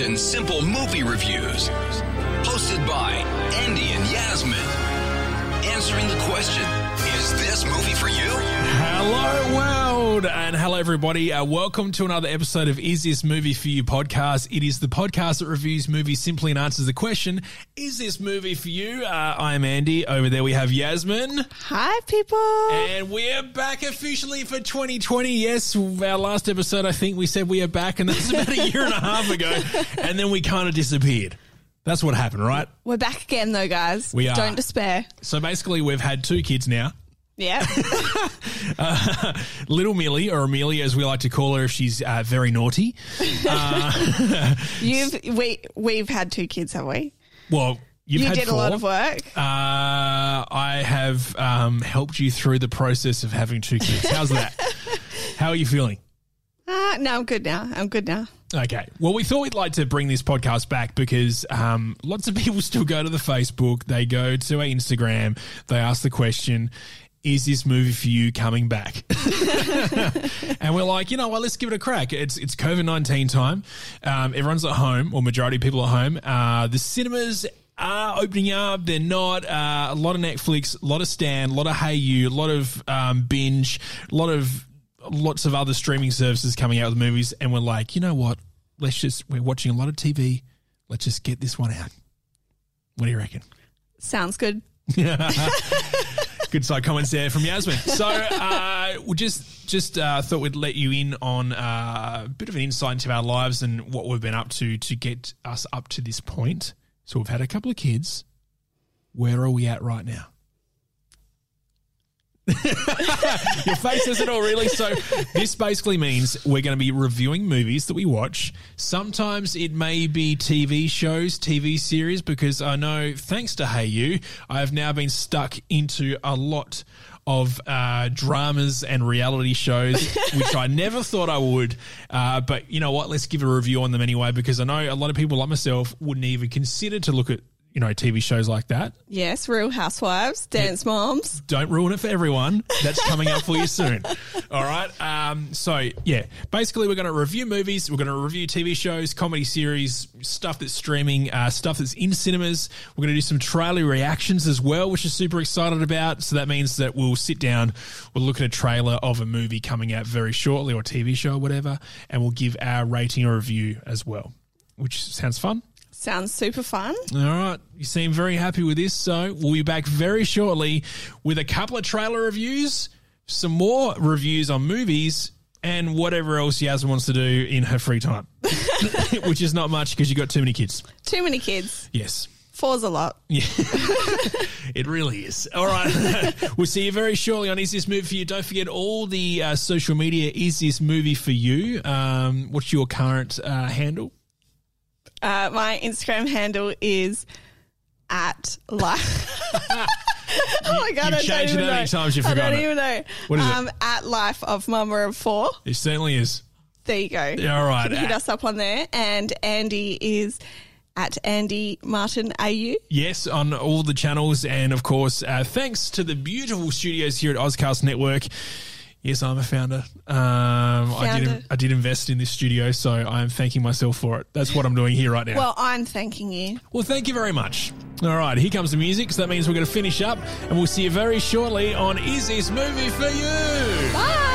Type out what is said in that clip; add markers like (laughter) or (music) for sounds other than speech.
and simple movie reviews. And hello, everybody. Uh, welcome to another episode of Is This Movie for You podcast. It is the podcast that reviews movies simply and answers the question Is this movie for you? Uh, I am Andy. Over there, we have Yasmin. Hi, people. And we're back officially for 2020. Yes, our last episode, I think we said we are back, and that's about a year and a half ago. (laughs) And then we kind of disappeared. That's what happened, right? We're back again, though, guys. We are. Don't despair. So basically, we've had two kids now. Yeah. (laughs) Little Millie, or Amelia as we like to call her if she's uh, very naughty. (laughs) (laughs) You've we we've had two kids, have we? Well, you've you did four. a lot of work. Uh, I have um, helped you through the process of having two kids. How's that? How are you feeling? Uh, no, I'm good now. I'm good now. Okay. Well, we thought we'd like to bring this podcast back because um, lots of people still go to the Facebook, they go to our Instagram, they ask the question, is this movie for you coming back? (laughs) and we're like, you know what, let's give it a crack. It's it's COVID 19 time. Um, everyone's at home, or majority of people at home. Uh, the cinemas are opening up. They're not. Uh, a lot of Netflix, a lot of Stan, a lot of Hayu, a lot of um, Binge, a lot of lots of other streaming services coming out with movies, and we're like, you know what? Let's just we're watching a lot of TV. Let's just get this one out. What do you reckon? Sounds good. (laughs) Good side comments there from Yasmin. So uh, we just just uh, thought we'd let you in on uh, a bit of an insight into our lives and what we've been up to to get us up to this point. So we've had a couple of kids. Where are we at right now? (laughs) Your face says it all, really. So, this basically means we're going to be reviewing movies that we watch. Sometimes it may be TV shows, TV series, because I know, thanks to Hayu, I have now been stuck into a lot of uh, dramas and reality shows, (laughs) which I never thought I would. Uh, but you know what? Let's give a review on them anyway, because I know a lot of people like myself wouldn't even consider to look at you know TV shows like that. Yes, Real Housewives, Dance Moms. Don't ruin it for everyone. That's coming up for you soon. (laughs) All right. Um, so yeah, basically we're going to review movies. We're going to review TV shows, comedy series, stuff that's streaming, uh, stuff that's in cinemas. We're going to do some trailer reactions as well, which is super excited about. So that means that we'll sit down, we'll look at a trailer of a movie coming out very shortly or TV show or whatever, and we'll give our rating or review as well, which sounds fun. Sounds super fun. All right. You seem very happy with this. So we'll be back very shortly with a couple of trailer reviews, some more reviews on movies, and whatever else Yasmin wants to do in her free time, (laughs) (laughs) which is not much because you've got too many kids. Too many kids. Yes. Four's a lot. Yeah, (laughs) it really is. All right, we'll see you very shortly on Is This Movie for You. Don't forget all the uh, social media. Is this movie for you? Um, what's your current uh, handle? Uh, my Instagram handle is at life. (laughs) oh my god! you've I changed don't it even that know. many times you've I forgotten don't it. even know. What is it? um, At life of mama of four. It certainly is. There you go. Yeah, All right. Hit us up on there. And Andy is at Andy Martin AU. Yes, on all the channels. And of course, uh, thanks to the beautiful studios here at Ozcast Network. Yes, I'm a founder. Um, I did. I did invest in this studio, so I am thanking myself for it. That's what I'm doing here right now. Well, I'm thanking you. well, thank you very much. All right, here comes the music. So that means we're going to finish up, and we'll see you very shortly on Is This Movie for You? Bye.